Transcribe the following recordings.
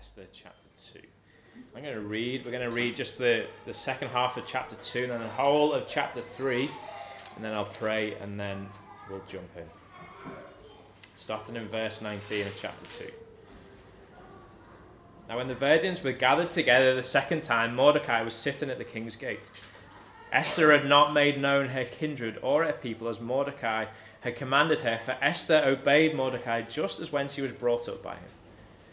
Esther chapter 2. I'm going to read, we're going to read just the, the second half of chapter 2 and then the whole of chapter 3, and then I'll pray and then we'll jump in. Starting in verse 19 of chapter 2. Now, when the virgins were gathered together the second time, Mordecai was sitting at the king's gate. Esther had not made known her kindred or her people as Mordecai had commanded her, for Esther obeyed Mordecai just as when she was brought up by him.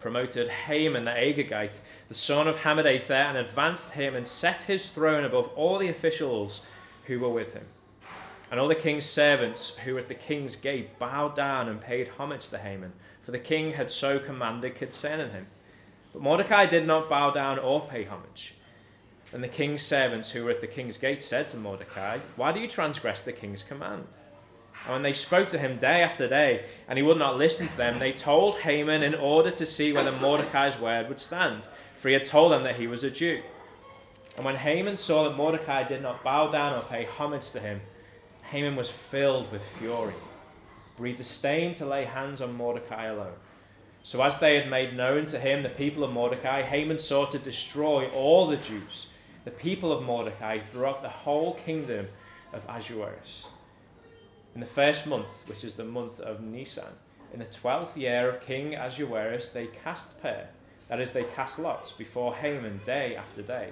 promoted Haman the Agagite, the son of Hammedatha, and advanced him and set his throne above all the officials who were with him. And all the king's servants who were at the king's gate bowed down and paid homage to Haman, for the king had so commanded concerning him. But Mordecai did not bow down or pay homage. And the king's servants who were at the king's gate said to Mordecai, Why do you transgress the king's command? And when they spoke to him day after day, and he would not listen to them, they told Haman in order to see whether Mordecai's word would stand, for he had told them that he was a Jew. And when Haman saw that Mordecai did not bow down or pay homage to him, Haman was filled with fury, for he disdained to lay hands on Mordecai alone. So, as they had made known to him the people of Mordecai, Haman sought to destroy all the Jews, the people of Mordecai, throughout the whole kingdom of Ahasuerus. In the first month, which is the month of Nisan, in the twelfth year of King Ahasuerus, they cast pur, that is, they cast lots before Haman day after day.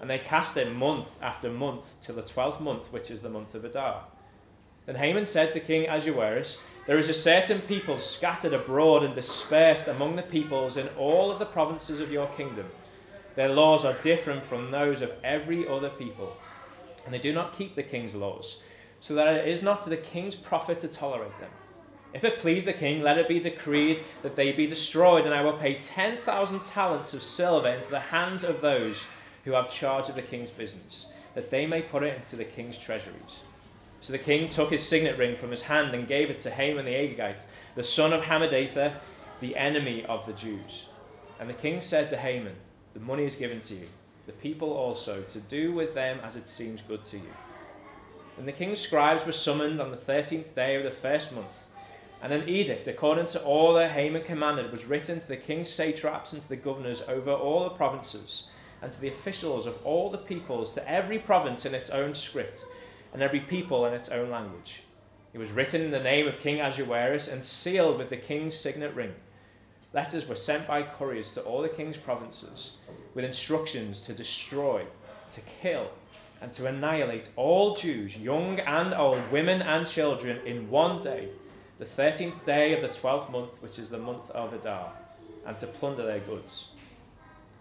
And they cast it month after month till the twelfth month, which is the month of Adar. Then Haman said to King Ahasuerus, There is a certain people scattered abroad and dispersed among the peoples in all of the provinces of your kingdom. Their laws are different from those of every other people, and they do not keep the king's laws so that it is not to the king's profit to tolerate them. If it please the king, let it be decreed that they be destroyed, and I will pay 10,000 talents of silver into the hands of those who have charge of the king's business, that they may put it into the king's treasuries. So the king took his signet ring from his hand and gave it to Haman the Agagite, the son of Hammedatha, the enemy of the Jews. And the king said to Haman, The money is given to you, the people also, to do with them as it seems good to you. And the king's scribes were summoned on the thirteenth day of the first month. And an edict, according to all that Haman commanded, was written to the king's satraps and to the governors over all the provinces, and to the officials of all the peoples, to every province in its own script, and every people in its own language. It was written in the name of King Ahasuerus and sealed with the king's signet ring. Letters were sent by couriers to all the king's provinces with instructions to destroy, to kill, and to annihilate all Jews, young and old, women and children, in one day, the thirteenth day of the twelfth month, which is the month of Adar, and to plunder their goods.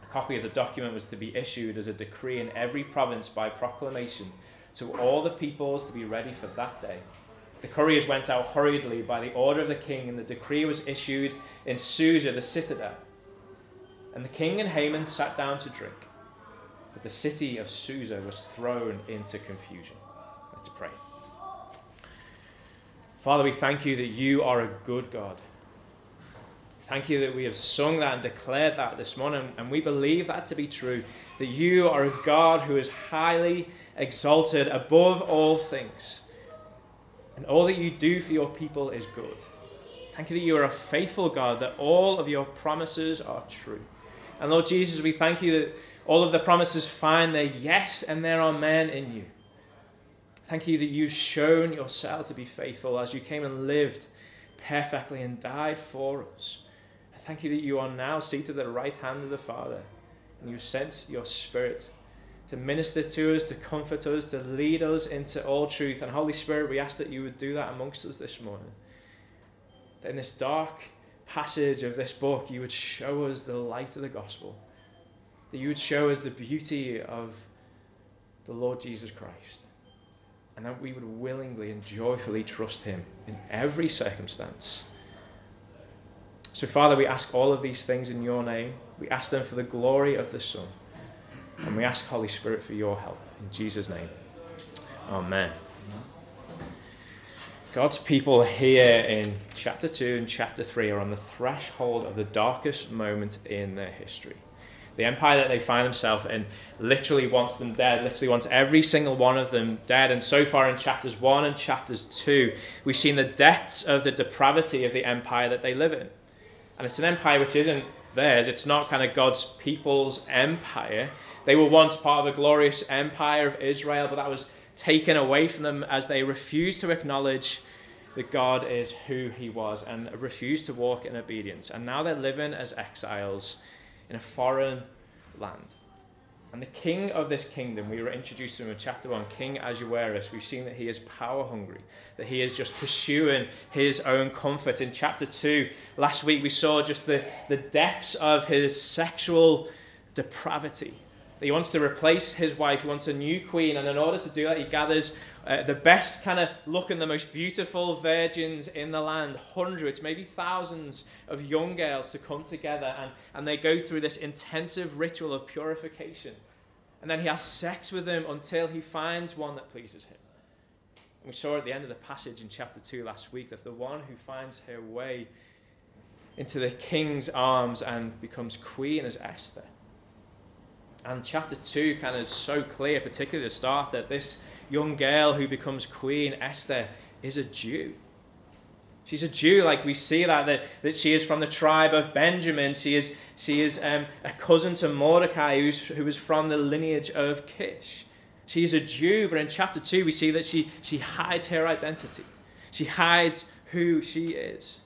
A copy of the document was to be issued as a decree in every province by proclamation to all the peoples to be ready for that day. The couriers went out hurriedly by the order of the king, and the decree was issued in Susa, the citadel. And the king and Haman sat down to drink but the city of Susa was thrown into confusion. Let's pray. Father, we thank you that you are a good God. Thank you that we have sung that and declared that this morning, and we believe that to be true. That you are a God who is highly exalted above all things, and all that you do for your people is good. Thank you that you are a faithful God, that all of your promises are true. And Lord Jesus, we thank you that all of the promises find their yes and their amen in you. Thank you that you've shown yourself to be faithful as you came and lived perfectly and died for us. I thank you that you are now seated at the right hand of the Father and you've sent your Spirit to minister to us, to comfort us, to lead us into all truth. And Holy Spirit, we ask that you would do that amongst us this morning. That in this dark passage of this book, you would show us the light of the gospel that you would show us the beauty of the Lord Jesus Christ, and that we would willingly and joyfully trust Him in every circumstance. So, Father, we ask all of these things in your name. We ask them for the glory of the Son. And we ask, Holy Spirit, for your help. In Jesus' name. Amen. God's people here in chapter 2 and chapter 3 are on the threshold of the darkest moment in their history. The empire that they find themselves in literally wants them dead, literally wants every single one of them dead. And so far in chapters 1 and chapters 2, we've seen the depths of the depravity of the empire that they live in. And it's an empire which isn't theirs, it's not kind of God's people's empire. They were once part of a glorious empire of Israel, but that was taken away from them as they refused to acknowledge that God is who he was and refused to walk in obedience. And now they're living as exiles in a foreign land. And the king of this kingdom, we were introduced to him in chapter 1, King Ahasuerus. We've seen that he is power hungry, that he is just pursuing his own comfort. In chapter 2, last week, we saw just the, the depths of his sexual depravity he wants to replace his wife. He wants a new queen. And in order to do that, he gathers uh, the best kind of looking, the most beautiful virgins in the land, hundreds, maybe thousands of young girls to come together. And, and they go through this intensive ritual of purification. And then he has sex with them until he finds one that pleases him. And we saw at the end of the passage in chapter 2 last week that the one who finds her way into the king's arms and becomes queen is Esther. And chapter 2 kind of is so clear, particularly the start, that this young girl who becomes queen, Esther, is a Jew. She's a Jew, like we see that, that, that she is from the tribe of Benjamin. She is, she is um, a cousin to Mordecai, who's, who is from the lineage of Kish. She is a Jew, but in chapter 2, we see that she, she hides her identity. She hides who she is.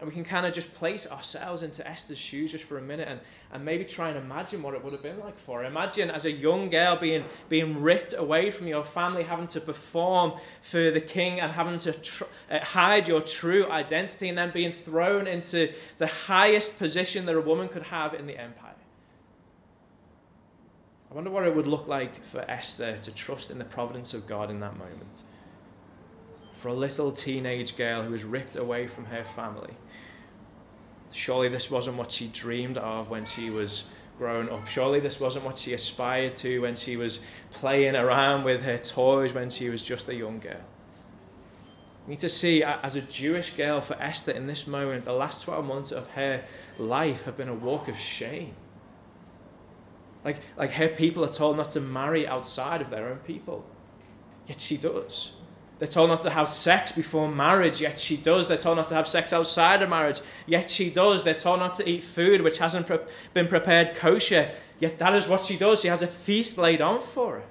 And we can kind of just place ourselves into Esther's shoes just for a minute and, and maybe try and imagine what it would have been like for her. Imagine as a young girl being, being ripped away from your family, having to perform for the king and having to tr- uh, hide your true identity and then being thrown into the highest position that a woman could have in the empire. I wonder what it would look like for Esther to trust in the providence of God in that moment. For a little teenage girl who was ripped away from her family Surely this wasn't what she dreamed of when she was growing up. Surely this wasn't what she aspired to when she was playing around with her toys when she was just a young girl. We need to see, as a Jewish girl, for Esther in this moment, the last 12 months of her life have been a walk of shame. Like, like her people are told not to marry outside of their own people, yet she does. They're told not to have sex before marriage, yet she does. They're told not to have sex outside of marriage, yet she does. They're told not to eat food which hasn't pre- been prepared kosher, yet that is what she does. She has a feast laid on for her.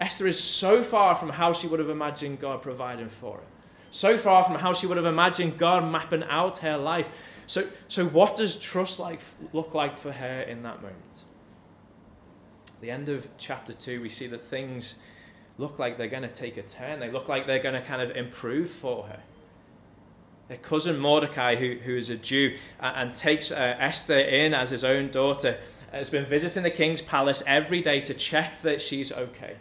Esther is so far from how she would have imagined God providing for her, so far from how she would have imagined God mapping out her life. So, so what does trust like, look like for her in that moment? At the end of chapter 2, we see that things look like they're going to take a turn. They look like they're going to kind of improve for her. Her cousin Mordecai, who, who is a Jew and, and takes uh, Esther in as his own daughter, has been visiting the king's palace every day to check that she's okay.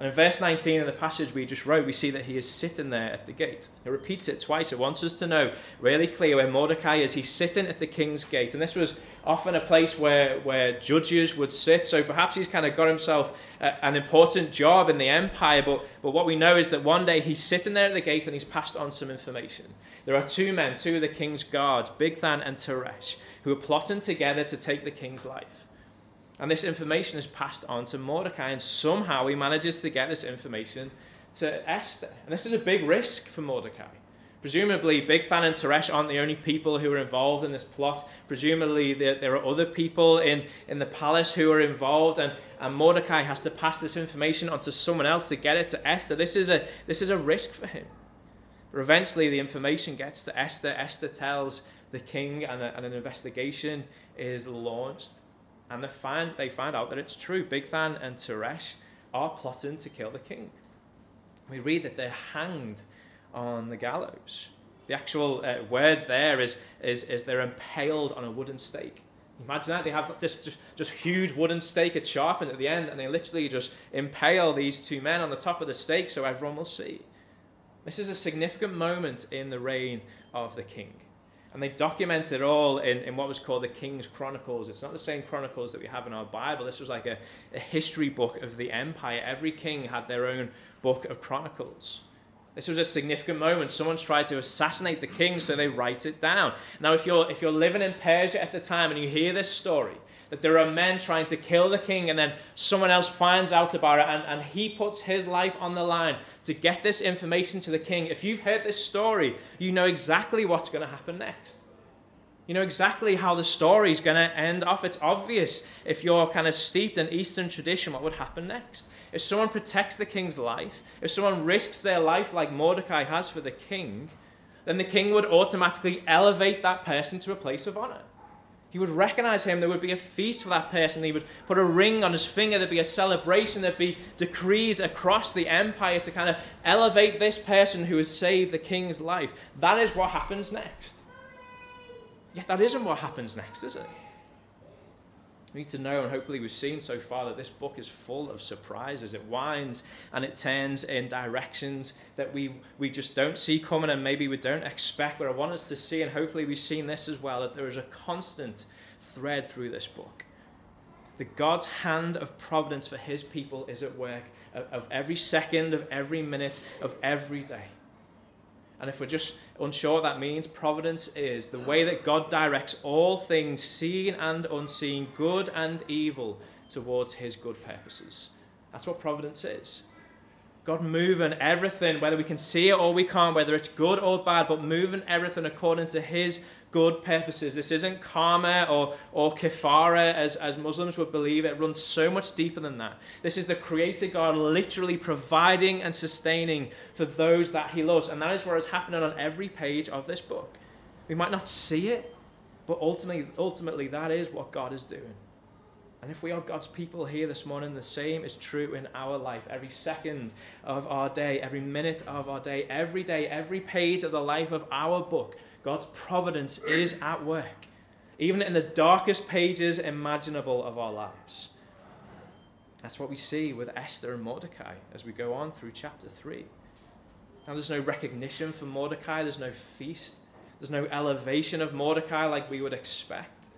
And in verse 19 of the passage we just wrote, we see that he is sitting there at the gate. He repeats it twice. It wants us to know really clear where Mordecai is. He's sitting at the king's gate. And this was often a place where, where judges would sit. So perhaps he's kind of got himself a, an important job in the empire. But, but what we know is that one day he's sitting there at the gate and he's passed on some information. There are two men, two of the king's guards, Bigthan and Teresh, who are plotting together to take the king's life. And this information is passed on to Mordecai, and somehow he manages to get this information to Esther. And this is a big risk for Mordecai. Presumably, Bigthan and Teresh aren't the only people who are involved in this plot. Presumably, there, are other people in, in the palace who are involved, and, and Mordecai has to pass this information on to someone else to get it to Esther. This is a, this is a risk for him. But eventually, the information gets to Esther. Esther tells the king, and, a, and an investigation is launched and they find, they find out that it's true. Bigthan and Teresh are plotting to kill the king. We read that they're hanged on the gallows. The actual uh, word there is, is, is they're impaled on a wooden stake. Imagine that. They have this just, just huge wooden stake at sharpened at the end, and they literally just impale these two men on the top of the stake so everyone will see. This is a significant moment in the reign of the king. And they document it all in, in what was called the King's Chronicles. It's not the same chronicles that we have in our Bible. This was like a, a history book of the empire. Every king had their own book of chronicles. This was a significant moment. Someone's tried to assassinate the king, so they write it down. Now, if you're, if you're living in Persia at the time and you hear this story, that there are men trying to kill the king, and then someone else finds out about it, and, and he puts his life on the line to get this information to the king. If you've heard this story, you know exactly what's going to happen next. You know exactly how the story is going to end off. It's obvious if you're kind of steeped in Eastern tradition what would happen next. If someone protects the king's life, if someone risks their life like Mordecai has for the king, then the king would automatically elevate that person to a place of honor. He would recognize him. There would be a feast for that person. He would put a ring on his finger. There'd be a celebration. There'd be decrees across the empire to kind of elevate this person who has saved the king's life. That is what happens next. Yet that isn't what happens next, is it? We need to know, and hopefully we've seen so far, that this book is full of surprises. It winds and it turns in directions that we, we just don't see coming and maybe we don't expect. But I want us to see, and hopefully we've seen this as well, that there is a constant thread through this book. That God's hand of providence for his people is at work of, of every second, of every minute, of every day. And if we're just unsure what that means, providence is the way that God directs all things, seen and unseen, good and evil, towards his good purposes. That's what providence is. God moving everything, whether we can see it or we can't, whether it's good or bad, but moving everything according to his good purposes. This isn't karma or, or kafara as, as Muslims would believe. It runs so much deeper than that. This is the Creator God literally providing and sustaining for those that He loves. And that is what is happening on every page of this book. We might not see it, but ultimately, ultimately that is what God is doing. And if we are God's people here this morning, the same is true in our life. Every second of our day, every minute of our day, every day, every page of the life of our book God's providence is at work, even in the darkest pages imaginable of our lives. That's what we see with Esther and Mordecai as we go on through chapter 3. Now, there's no recognition for Mordecai, there's no feast, there's no elevation of Mordecai like we would expect.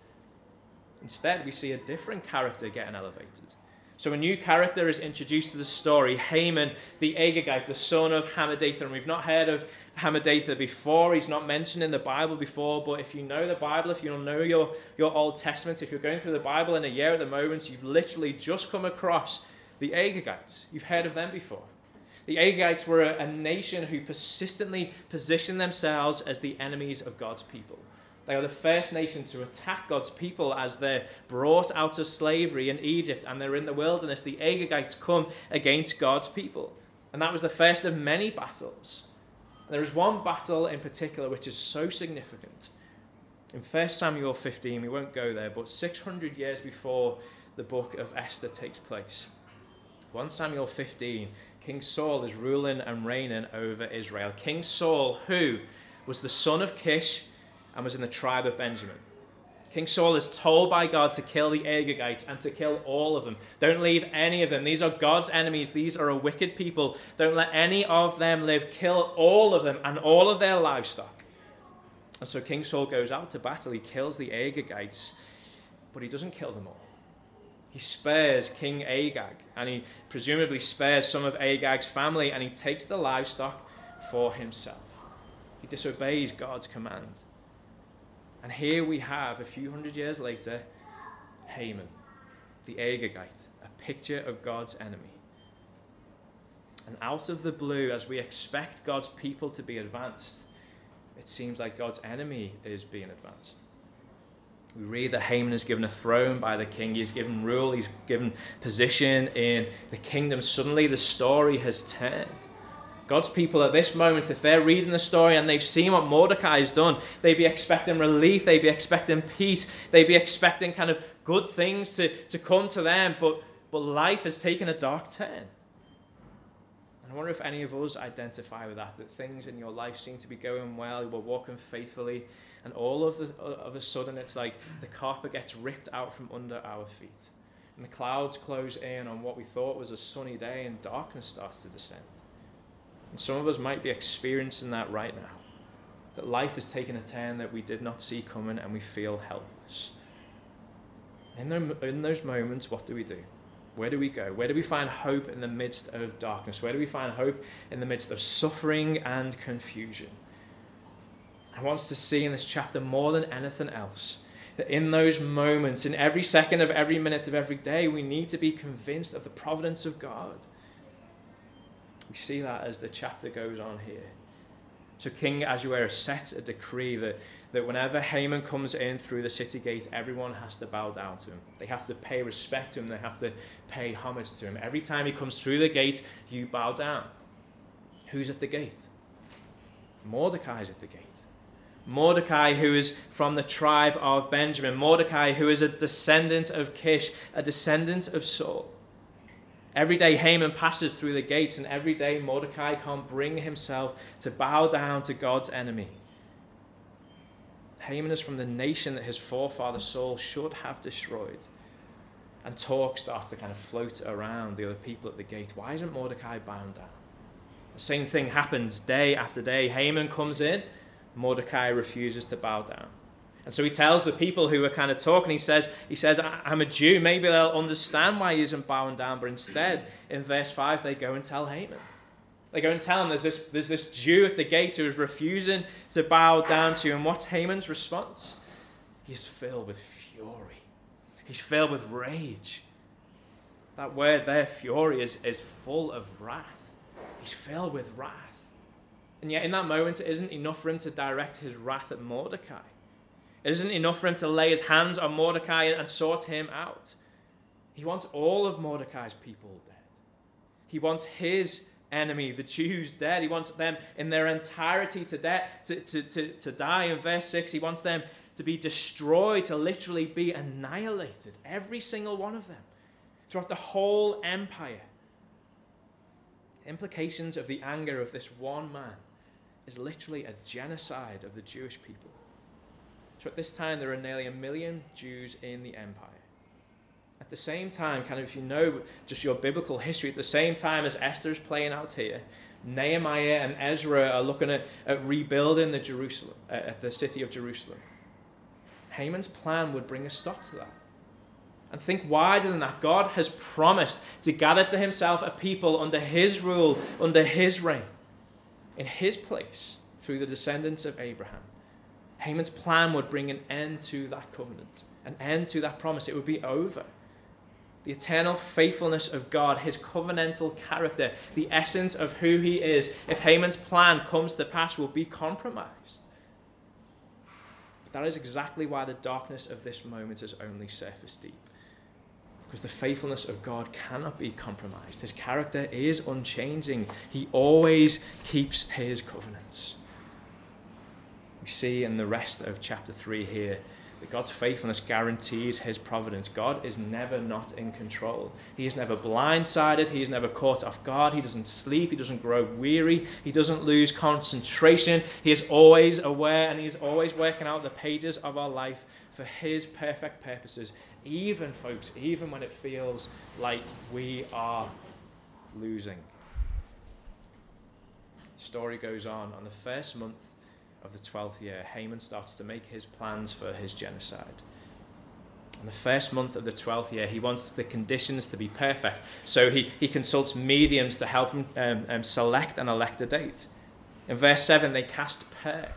Instead, we see a different character getting elevated. So a new character is introduced to the story, Haman the Agagite, the son of Hammedatha. And we've not heard of Hammedatha before. He's not mentioned in the Bible before. But if you know the Bible, if you know your, your Old Testament, if you're going through the Bible in a year at the moment, you've literally just come across the Agagites. You've heard of them before. The Agagites were a, a nation who persistently positioned themselves as the enemies of God's people. They are the first nation to attack God's people as they're brought out of slavery in Egypt and they're in the wilderness. The Agagites come against God's people. And that was the first of many battles. And there is one battle in particular which is so significant. In 1 Samuel 15, we won't go there, but 600 years before the book of Esther takes place. 1 Samuel 15, King Saul is ruling and reigning over Israel. King Saul, who was the son of Kish, and was in the tribe of Benjamin. King Saul is told by God to kill the Agagites and to kill all of them. Don't leave any of them. These are God's enemies. These are a wicked people. Don't let any of them live. Kill all of them and all of their livestock. And so King Saul goes out to battle. He kills the Agagites, but he doesn't kill them all. He spares King Agag, and he presumably spares some of Agag's family, and he takes the livestock for himself. He disobeys God's command. And here we have, a few hundred years later, Haman, the Agagite, a picture of God's enemy. And out of the blue, as we expect God's people to be advanced, it seems like God's enemy is being advanced. We read that Haman is given a throne by the king. He's given rule. He's given position in the kingdom. Suddenly, the story has turned. God's people at this moment, if they're reading the story and they've seen what Mordecai has done, they'd be expecting relief, they'd be expecting peace, they'd be expecting kind of good things to, to come to them, but, but life has taken a dark turn. And I wonder if any of us identify with that, that things in your life seem to be going well, we're walking faithfully, and all of, the, of a sudden it's like the carpet gets ripped out from under our feet. And the clouds close in on what we thought was a sunny day, and darkness starts to descend. And some of us might be experiencing that right now. that life has taken a turn that we did not see coming and we feel helpless. In, in those moments, what do we do? Where do we go? Where do we find hope in the midst of darkness? Where do we find hope in the midst of suffering and confusion? I want us to see in this chapter more than anything else that in those moments, in every second of every minute of every day, we need to be convinced of the providence of God. We see that as the chapter goes on here. So King Ahasuerus sets a decree that, that whenever Haman comes in through the city gate, everyone has to bow down to him. They have to pay respect to him. They have to pay homage to him. Every time he comes through the gate, you bow down. Who's at the gate? Mordecai's at the gate. Mordecai, who is from the tribe of Benjamin. Mordecai, who is a descendant of Kish, a descendant of Saul. Every day Haman passes through the gates, and every day Mordecai can't bring himself to bow down to God's enemy. Haman is from the nation that his forefather Saul should have destroyed. And talk starts to kind of float around the other people at the gate. Why isn't Mordecai bound down? The same thing happens day after day. Haman comes in, Mordecai refuses to bow down. And so he tells the people who are kind of talking, he says, he says, I'm a Jew. Maybe they'll understand why he isn't bowing down. But instead, in verse 5, they go and tell Haman. They go and tell him there's this, there's this Jew at the gate who is refusing to bow down to you. And what's Haman's response? He's filled with fury. He's filled with rage. That word there, fury, is, is full of wrath. He's filled with wrath. And yet, in that moment, it isn't enough for him to direct his wrath at Mordecai. It isn't enough for him to lay his hands on Mordecai and sort him out. He wants all of Mordecai's people dead. He wants his enemy, the Jews, dead. He wants them in their entirety to, de- to, to, to, to die. In verse 6, he wants them to be destroyed, to literally be annihilated. Every single one of them. Throughout the whole empire. The implications of the anger of this one man is literally a genocide of the Jewish people. So at this time, there are nearly a million Jews in the empire. At the same time, kind of if you know just your biblical history, at the same time as Esther's playing out here, Nehemiah and Ezra are looking at, at rebuilding the Jerusalem, uh, the city of Jerusalem. Haman's plan would bring a stop to that. And think wider than that. God has promised to gather to himself a people under his rule, under his reign, in his place, through the descendants of Abraham. Haman's plan would bring an end to that covenant, an end to that promise. It would be over. The eternal faithfulness of God, his covenantal character, the essence of who he is, if Haman's plan comes to pass, will be compromised. But that is exactly why the darkness of this moment is only surface deep. Because the faithfulness of God cannot be compromised. His character is unchanging, he always keeps his covenants. We see in the rest of chapter 3 here that God's faithfulness guarantees his providence. God is never not in control. He is never blindsided. He is never caught off guard. He doesn't sleep. He doesn't grow weary. He doesn't lose concentration. He is always aware and he is always working out the pages of our life for his perfect purposes, even, folks, even when it feels like we are losing. The story goes on. On the first month of the 12th year, Haman starts to make his plans for his genocide. In the first month of the 12th year, he wants the conditions to be perfect. So he, he consults mediums to help him um, um, select and elect a date. In verse 7, they cast pur.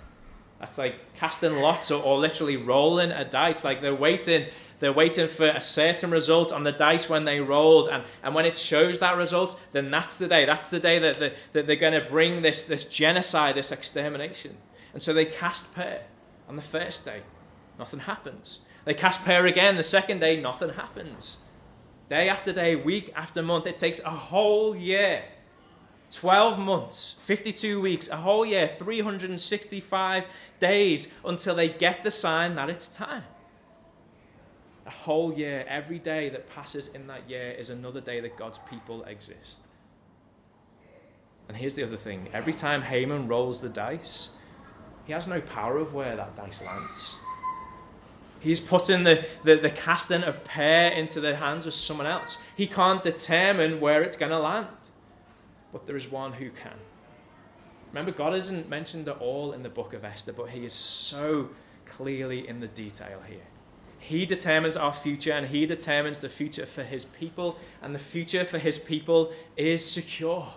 That's like casting lots or, or literally rolling a dice. Like they're waiting, they're waiting for a certain result on the dice when they rolled. And, and when it shows that result, then that's the day. That's the day that, the, that they're going to bring this, this genocide, this extermination. And so they cast pur on the first day. Nothing happens. They cast pur again the second day. Nothing happens. Day after day, week after month. It takes a whole year. 12 months, 52 weeks, a whole year, 365 days until they get the sign that it's time. A whole year, every day that passes in that year is another day that God's people exist. And here's the other thing every time Haman rolls the dice, he has no power of where that dice lands. He's putting the, the, the casting of pur into the hands of someone else. He can't determine where it's going to land. But there is one who can. Remember, God isn't mentioned at all in the book of Esther, but He is so clearly in the detail here. He determines our future and He determines the future for His people, and the future for His people is secure.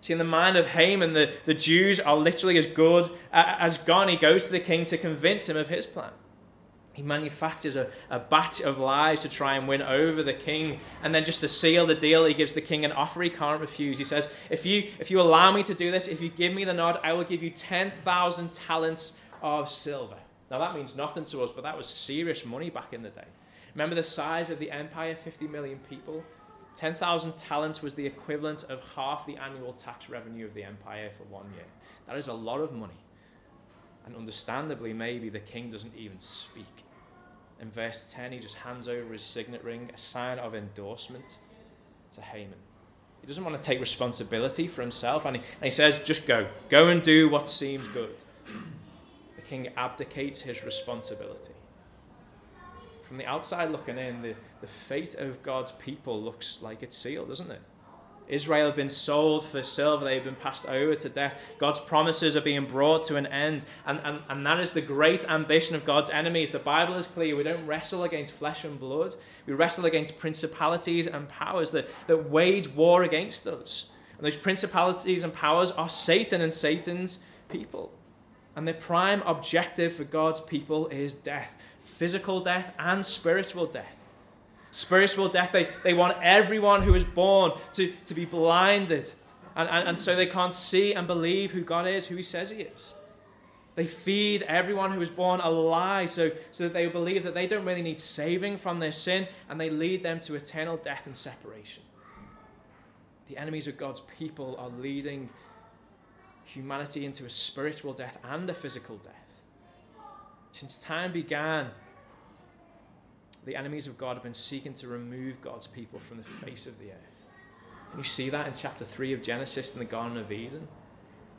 See, in the mind of Haman, the, the Jews are literally as good as gone. He goes to the king to convince him of his plan. He manufactures a, a batch of lies to try and win over the king. And then, just to seal the deal, he gives the king an offer he can't refuse. He says, If you, if you allow me to do this, if you give me the nod, I will give you 10,000 talents of silver. Now, that means nothing to us, but that was serious money back in the day. Remember the size of the empire 50 million people? 10,000 talents was the equivalent of half the annual tax revenue of the empire for one year. That is a lot of money. And understandably, maybe the king doesn't even speak. In verse 10, he just hands over his signet ring, a sign of endorsement to Haman. He doesn't want to take responsibility for himself, and he, and he says, Just go. Go and do what seems good. The king abdicates his responsibility from the outside looking in, the, the fate of God's people looks like it's sealed, doesn't it? Israel have been sold for silver, they've been passed over to death. God's promises are being brought to an end, and, and, and that is the great ambition of God's enemies. The Bible is clear we don't wrestle against flesh and blood, we wrestle against principalities and powers that, that wage war against us. And those principalities and powers are Satan and Satan's people. And the prime objective for God's people is death physical death and spiritual death. Spiritual death, they, they want everyone who is born to, to be blinded. And, and, and so they can't see and believe who God is, who He says He is. They feed everyone who is born a lie so, so that they believe that they don't really need saving from their sin and they lead them to eternal death and separation. The enemies of God's people are leading humanity into a spiritual death and a physical death. Since time began, the enemies of God have been seeking to remove God's people from the face of the earth. And you see that in chapter 3 of Genesis in the Garden of Eden.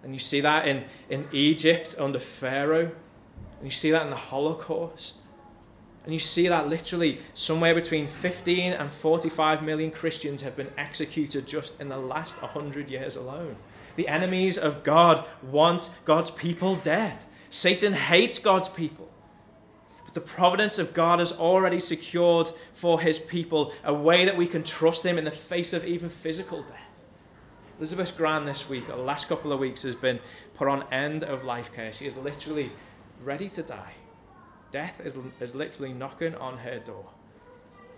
And you see that in, in Egypt under Pharaoh. And you see that in the Holocaust. And you see that literally somewhere between 15 and 45 million Christians have been executed just in the last 100 years alone. The enemies of God want God's people dead. Satan hates God's people But the providence of God has already secured for his people a way that we can trust him in the face of even physical death. Elizabeth Grant this week, the last couple of weeks, has been put on end of life care. She is literally ready to die. Death is, is literally knocking on her door.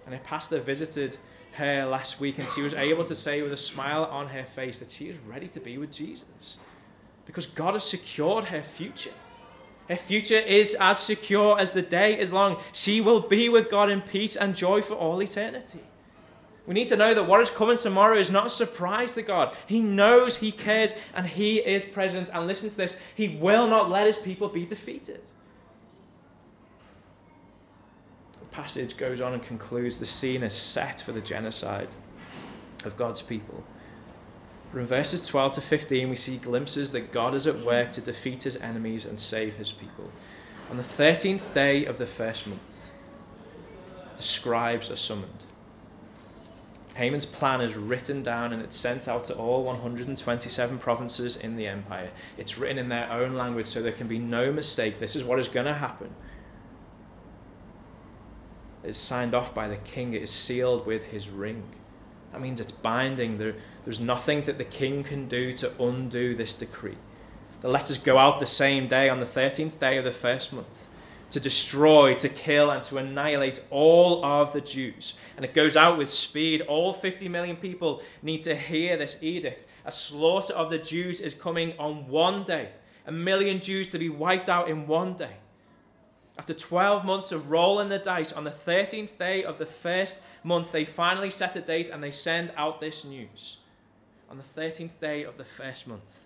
And a pastor visited her last week, and she was able to say with a smile on her face that she is ready to be with Jesus because God has secured her future. Her future is as secure as the day is long. She will be with God in peace and joy for all eternity. We need to know that what is coming tomorrow is not a surprise to God. He knows, He cares, and He is present. And listen to this He will not let His people be defeated. Passage goes on and concludes the scene is set for the genocide of God's people. From verses 12 to 15, we see glimpses that God is at work to defeat his enemies and save his people. On the 13th day of the first month, the scribes are summoned. Haman's plan is written down and it's sent out to all 127 provinces in the empire. It's written in their own language so there can be no mistake. This is what is going to happen. It's signed off by the king, it is sealed with his ring. That means it's binding. There, there's nothing that the king can do to undo this decree. The letters go out the same day, on the 13th day of the first month, to destroy, to kill, and to annihilate all of the Jews. And it goes out with speed. All 50 million people need to hear this edict. A slaughter of the Jews is coming on one day. A million Jews to be wiped out in one day. After 12 months of rolling the dice, on the 13th day of the first month, they finally set a date and they send out this news. On the 13th day of the first month.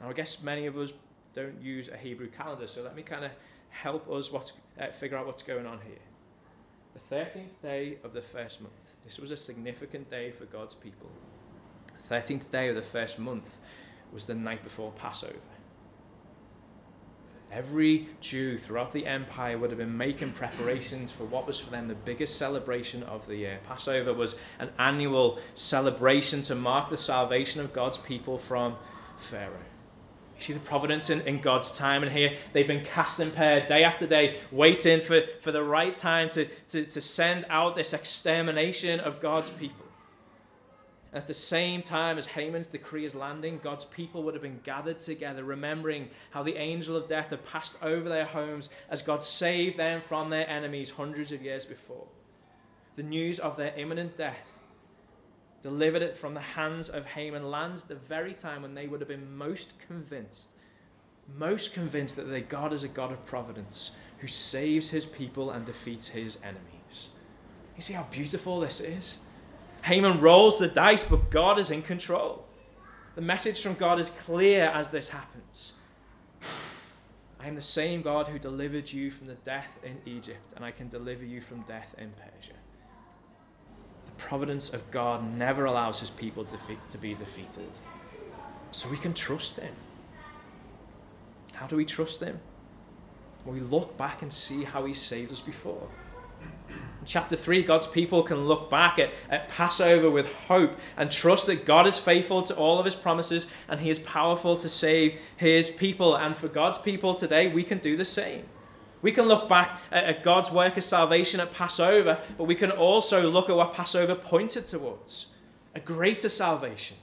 Now, I guess many of us don't use a Hebrew calendar, so let me kind of help us what's, uh, figure out what's going on here. The 13th day of the first month. This was a significant day for God's people. The 13th day of the first month was the night before Passover. Every Jew throughout the empire would have been making preparations for what was for them the biggest celebration of the year. Passover was an annual celebration to mark the salvation of God's people from, Pharaoh. You see the providence in, in God's time, and here they've been casting pur day after day, waiting for, for the right time to, to, to send out this extermination of God's people. At the same time as Haman's decree is landing, God's people would have been gathered together, remembering how the angel of death had passed over their homes as God saved them from their enemies hundreds of years before. The news of their imminent death delivered it from the hands of Haman lands the very time when they would have been most convinced, most convinced that their God is a God of providence who saves his people and defeats his enemies. You see how beautiful this is? Haman rolls the dice, but God is in control. The message from God is clear as this happens. I am the same God who delivered you from the death in Egypt, and I can deliver you from death in Persia The providence of God never allows his people to be defeated. So we can trust him. How do we trust him? We look back and see how he saved us before. Chapter 3, God's people can look back at, at Passover with hope and trust that God is faithful to all of his promises and he is powerful to save his people. And for God's people today, we can do the same. We can look back at God's work of salvation at Passover, but we can also look at what Passover pointed towards a greater salvation.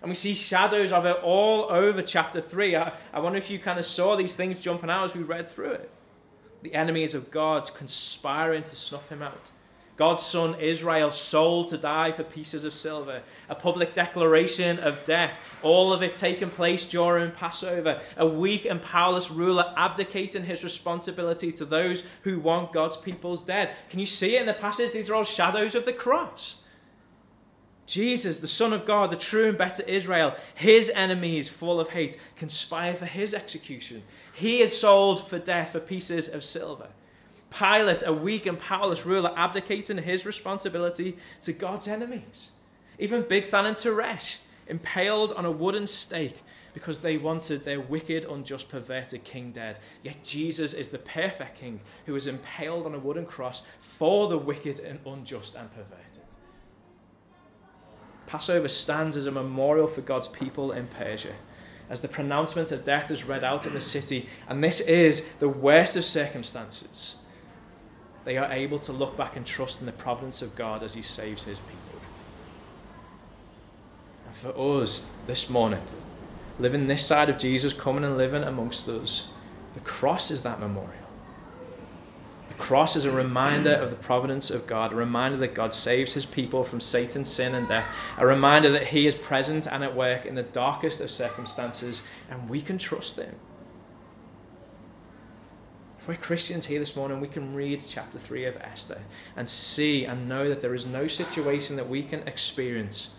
And we see shadows of it all over chapter 3. I, I wonder if you kind of saw these things jumping out as we read through it. The enemies of God conspiring to snuff him out. God's son Israel sold to die for pieces of silver, a public declaration of death, all of it taking place during Passover, a weak and powerless ruler abdicating his responsibility to those who want God's people's dead. Can you see it in the passage? These are all shadows of the cross. Jesus, the Son of God, the true and better Israel, his enemies, full of hate, conspire for his execution. He is sold for death for pieces of silver. Pilate, a weak and powerless ruler, abdicating his responsibility to God's enemies. Even Bigthan and Teresh, impaled on a wooden stake because they wanted their wicked, unjust, perverted king dead. Yet Jesus is the perfect king who is impaled on a wooden cross for the wicked and unjust and perverted. Passover stands as a memorial for God's people in Persia as the pronouncement of death is read out in the city, and this is the worst of circumstances they are able to look back and trust in the providence of God as He saves His people. And for us this morning, living this side of Jesus, coming and living amongst us, the cross is that memorial. Cross is a reminder of the providence of God, a reminder that God saves his people from Satan's sin and death, a reminder that he is present and at work in the darkest of circumstances, and we can trust him. If we're Christians here this morning, we can read chapter 3 of Esther and see and know that there is no situation that we can experience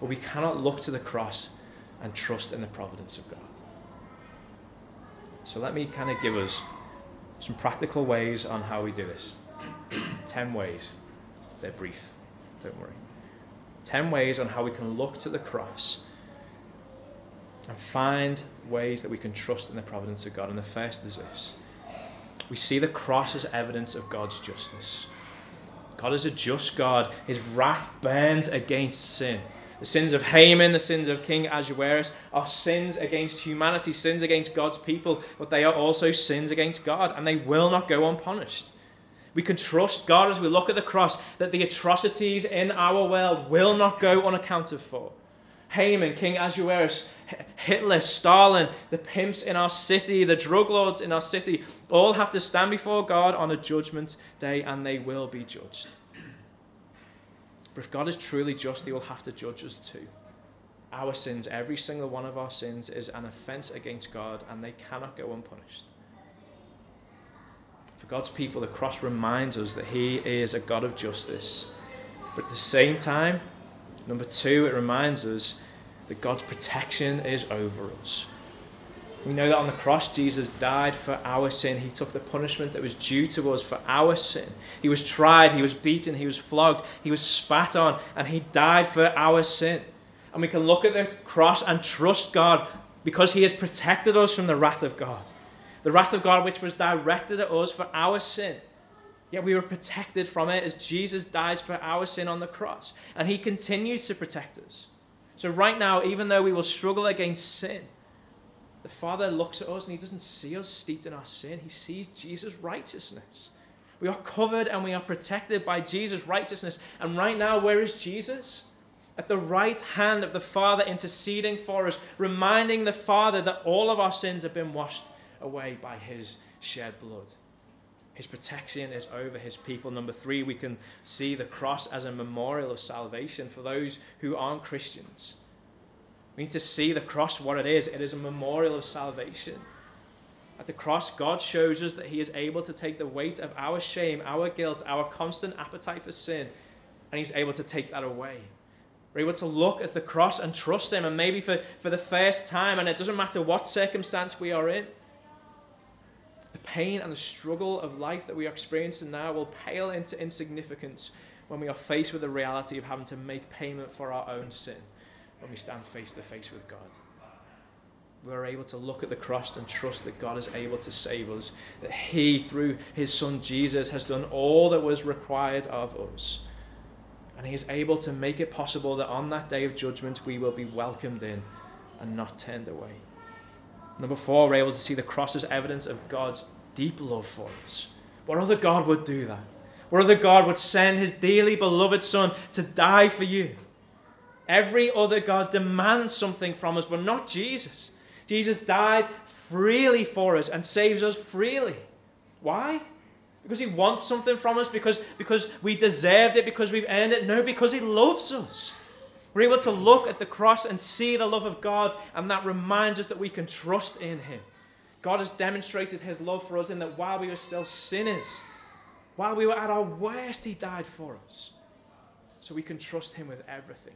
where we cannot look to the cross and trust in the providence of God. So let me kind of give us some practical ways on how we do this. 10 ways. They're brief, don't worry. 10 ways on how we can look to the cross and find ways that we can trust in the providence of God. And the first is this we see the cross as evidence of God's justice. God is a just God. His wrath burns against sin. The sins of Haman, the sins of King Ahasuerus are sins against humanity, sins against God's people, but they are also sins against God, and they will not go unpunished. We can trust God as we look at the cross that the atrocities in our world will not go unaccounted for. Haman, King Ahasuerus, Hitler, Stalin, the pimps in our city, the drug lords in our city, all have to stand before God on a judgment day and they will be judged. But if God is truly just, He will have to judge us too. Our sins, every single one of our sins, is an offense against God and they cannot go unpunished. For God's people, the cross reminds us that He is a God of justice. But at the same time, number two, it reminds us that God's protection is over us. We know that on the cross, Jesus died for our sin. He took the punishment that was due to us for our sin. He was tried, he was beaten, he was flogged, he was spat on, and he died for our sin. And we can look at the cross and trust God because he has protected us from the wrath of God. The wrath of God, which was directed at us for our sin. Yet we were protected from it as Jesus dies for our sin on the cross. And he continues to protect us. So, right now, even though we will struggle against sin, the Father looks at us and He doesn't see us steeped in our sin. He sees Jesus' righteousness. We are covered and we are protected by Jesus' righteousness. And right now, where is Jesus? At the right hand of the Father, interceding for us, reminding the Father that all of our sins have been washed away by His shed blood. His protection is over his people. Number three, we can see the cross as a memorial of salvation for those who aren't Christians. We need to see the cross what it is. It is a memorial of salvation. At the cross, God shows us that He is able to take the weight of our shame, our guilt, our constant appetite for sin, and He's able to take that away. We're able to look at the cross and trust Him, and maybe for, for the first time, and it doesn't matter what circumstance we are in, the pain and the struggle of life that we are experiencing now will pale into insignificance when we are faced with the reality of having to make payment for our own sin when we stand face to face with God. We are able to look at the cross and trust that God is able to save us, that He, through His Son Jesus, has done all that was required of us. And He is able to make it possible that on that day of judgment we will be welcomed in and not turned away. Number four, we're able to see the cross as evidence of God's deep love for us. What other God would do that? What other God would send his dearly beloved Son to die for you? Every other God demands something from us, but not Jesus. Jesus died freely for us and saves us freely. Why? Because he wants something from us, because, because we deserved it, because we've earned it. No, because he loves us. We're able to look at the cross and see the love of God, and that reminds us that we can trust in Him. God has demonstrated His love for us in that while we were still sinners, while we were at our worst, He died for us. So we can trust Him with everything.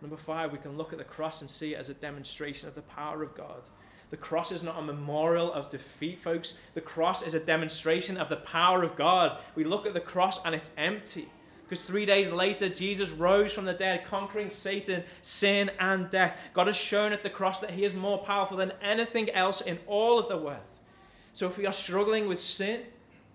Number five, we can look at the cross and see it as a demonstration of the power of God. The cross is not a memorial of defeat, folks. The cross is a demonstration of the power of God. We look at the cross and it's empty. Because three days later, Jesus rose from the dead, conquering Satan, sin, and death. God has shown at the cross that He is more powerful than anything else in all of the world. So if we are struggling with sin,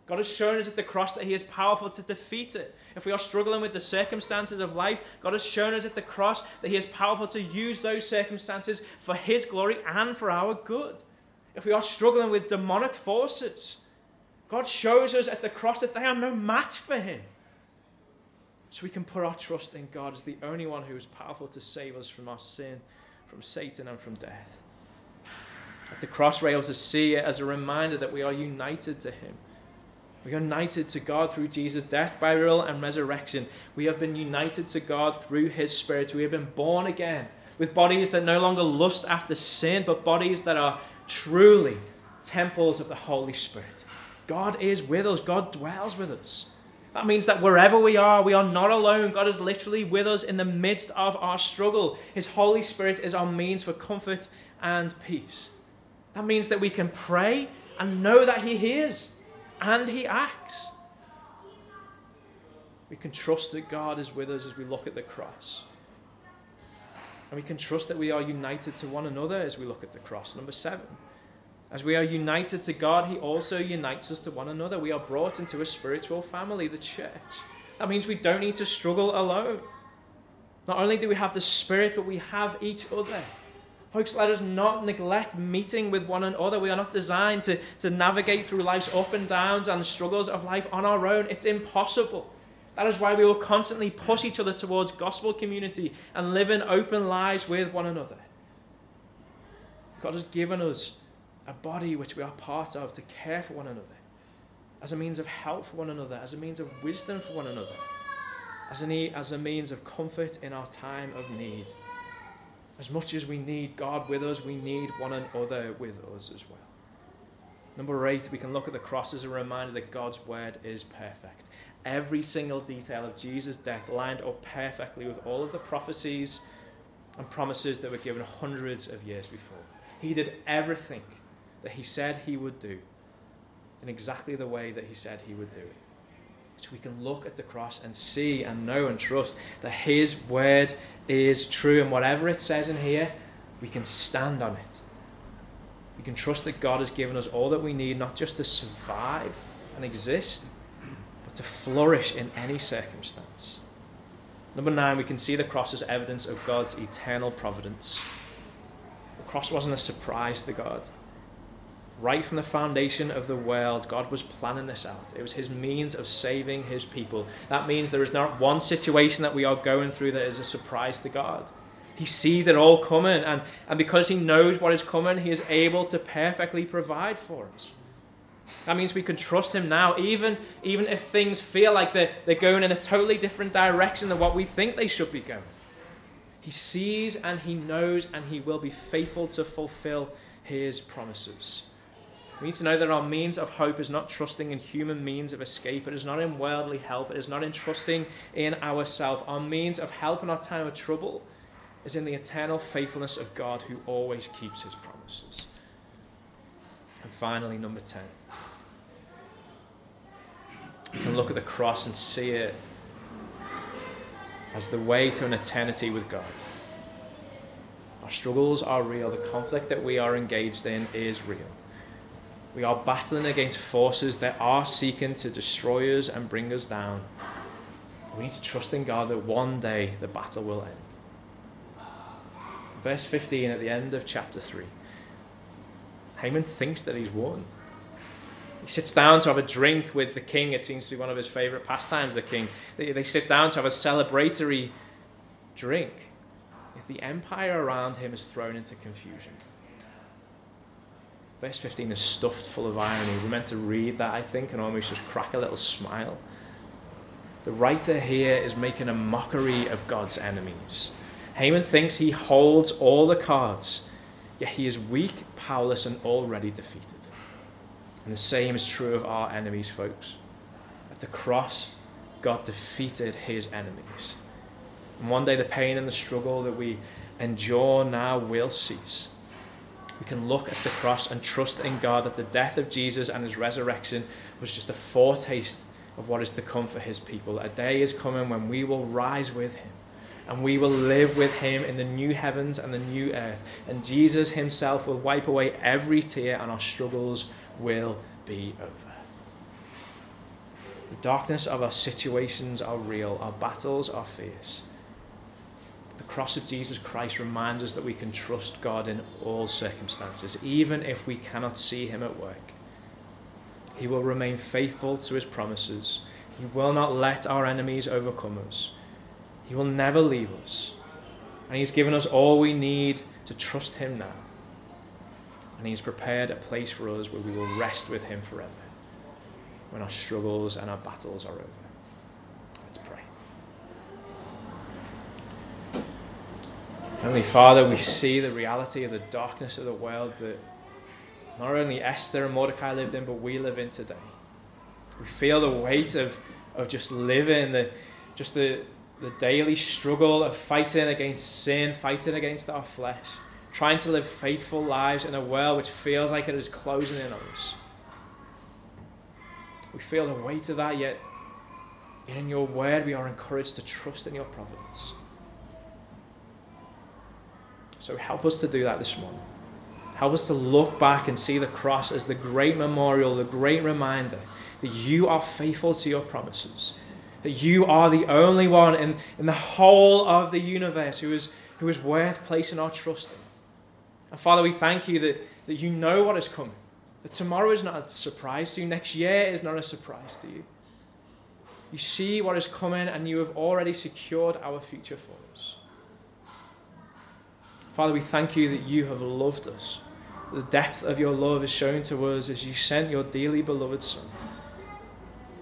God has shown us at the cross that He is powerful to defeat it. If we are struggling with the circumstances of life, God has shown us at the cross that He is powerful to use those circumstances for His glory and for our good. If we are struggling with demonic forces, God shows us at the cross that they are no match for Him. So we can put our trust in God as the only one who is powerful to save us from our sin, from Satan, and from death. At the cross, we're able to see it as a reminder that we are united to Him. We are united to God through Jesus' death, burial, and resurrection. We have been united to God through His Spirit. We have been born again with bodies that no longer lust after sin, but bodies that are truly temples of the Holy Spirit. God is with us, God dwells with us. That means that wherever we are, we are not alone. God is literally with us in the midst of our struggle. His Holy Spirit is our means for comfort and peace. That means that we can pray and know that He hears and He acts. We can trust that God is with us as we look at the cross. And we can trust that we are united to one another as we look at the cross. Number seven. As we are united to God, He also unites us to one another. We are brought into a spiritual family, the church. That means we don't need to struggle alone. Not only do we have the Spirit, but we have each other. Folks, let us not neglect meeting with one another. We are not designed to, to navigate through life's up and downs and struggles of life on our own. It's impossible. That is why we will constantly push each other towards gospel community and live in open lives with one another. God has given us a body which we are part of to care for one another, as a means of help for one another, as a means of wisdom for one another, as a, as a means of comfort in our time of need. As much as we need God with us, we need one another with us as well. Number eight, we can look at the cross as a reminder that God's word is perfect. Every single detail of Jesus' death lined up perfectly with all of the prophecies and promises that were given hundreds of years before. He did everything that he said he would do in exactly the way that he said he would do it. So we can look at the cross and see and know and trust that his word is true. And whatever it says in here, we can stand on it. We can trust that God has given us all that we need, not just to survive and exist, but to flourish in any circumstance. Number nine, we can see the cross as evidence of God's eternal providence. The cross wasn't a surprise to God. Right from the foundation of the world, God was planning this out. It was His means of saving His people. That means there is not one situation that we are going through that is a surprise to God. He sees it all coming, and, and because He knows what is coming, He is able to perfectly provide for us. That means we can trust Him now, even, even if things feel like they're, they're going in a totally different direction than what we think they should be going. He sees and He knows, and He will be faithful to fulfill His promises. We need to know that our means of hope is not trusting in human means of escape. It is not in worldly help. It is not in trusting in ourselves. Our means of help in our time of trouble is in the eternal faithfulness of God who always keeps his promises. And finally, number 10. You can look at the cross and see it as the way to an eternity with God. Our struggles are real. The conflict that we are engaged in is real. We are battling against forces that are seeking to destroy us and bring us down. We need to trust in God that one day the battle will end. Verse 15 at the end of chapter 3. Haman thinks that he's won. He sits down to have a drink with the king. It seems to be one of his favorite pastimes, the king. They, they sit down to have a celebratory drink. If the empire around him is thrown into confusion. Verse 15 is stuffed full of irony. We're meant to read that, I think, and almost just crack a little smile. The writer here is making a mockery of God's enemies. Haman thinks he holds all the cards, yet he is weak, powerless, and already defeated. And the same is true of our enemies, folks. At the cross, God defeated his enemies. And one day, the pain and the struggle that we endure now will cease we can look at the cross and trust in God that the death of Jesus and his resurrection was just a foretaste of what is to come for his people. A day is coming when we will rise with him and we will live with him in the new heavens and the new earth. And Jesus himself will wipe away every tear and our struggles will be over. The darkness of our situations are real, our battles are fierce. The cross of Jesus Christ reminds us that we can trust God in all circumstances, even if we cannot see Him at work. He will remain faithful to His promises. He will not let our enemies overcome us. He will never leave us. And He's given us all we need to trust Him now. And He's prepared a place for us where we will rest with Him forever when our struggles and our battles are over. Heavenly Father, we see the reality of the darkness of the world that not only Esther and Mordecai lived in, but we live in today. We feel the weight of, of just living, the, just the, the daily struggle of fighting against sin, fighting against our flesh, trying to live faithful lives in a world which feels like it is closing in on us. We feel the weight of that, yet in your word we are encouraged to trust in your providence. So help us to do that this morning. Help us to look back and see the cross as the great memorial, the great reminder that you are faithful to your promises, that you are the only one in, in the whole of the universe who is, who is worth placing our trust in. And Father, we thank you that, that you know what is coming, that tomorrow is not a surprise to you, next year is not a surprise to you. You see what is coming, and you have already secured our future for us. Father, we thank you that you have loved us. The depth of your love is shown to us as you sent your dearly beloved Son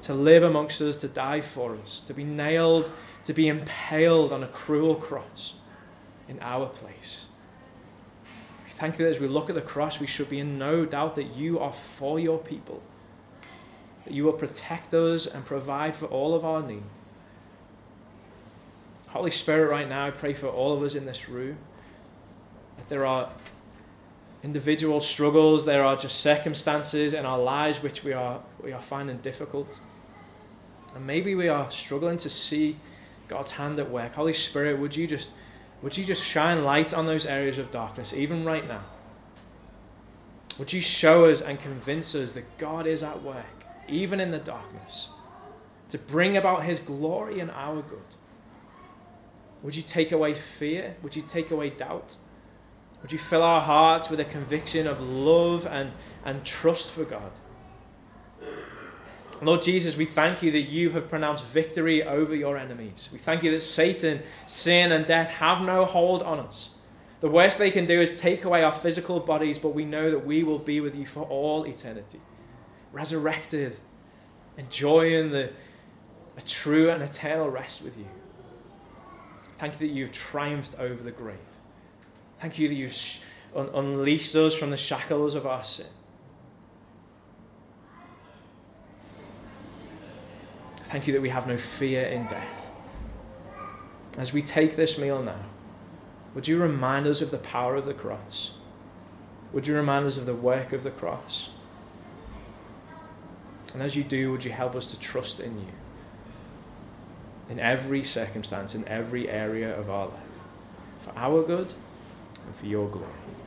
to live amongst us, to die for us, to be nailed, to be impaled on a cruel cross in our place. We thank you that as we look at the cross, we should be in no doubt that you are for your people, that you will protect us and provide for all of our need. Holy Spirit, right now, I pray for all of us in this room. There are individual struggles, there are just circumstances in our lives which we are, we are finding difficult. And maybe we are struggling to see God's hand at work. Holy Spirit, would you just would you just shine light on those areas of darkness, even right now? Would you show us and convince us that God is at work, even in the darkness, to bring about His glory and our good? Would you take away fear? Would you take away doubt? Would you fill our hearts with a conviction of love and, and trust for God? Lord Jesus, we thank you that you have pronounced victory over your enemies. We thank you that Satan, sin, and death have no hold on us. The worst they can do is take away our physical bodies, but we know that we will be with you for all eternity, resurrected, enjoying the, a true and eternal rest with you. Thank you that you've triumphed over the grave. Thank you that you've un- unleashed us from the shackles of our sin. Thank you that we have no fear in death. As we take this meal now, would you remind us of the power of the cross? Would you remind us of the work of the cross? And as you do, would you help us to trust in you in every circumstance, in every area of our life, for our good and for your glory?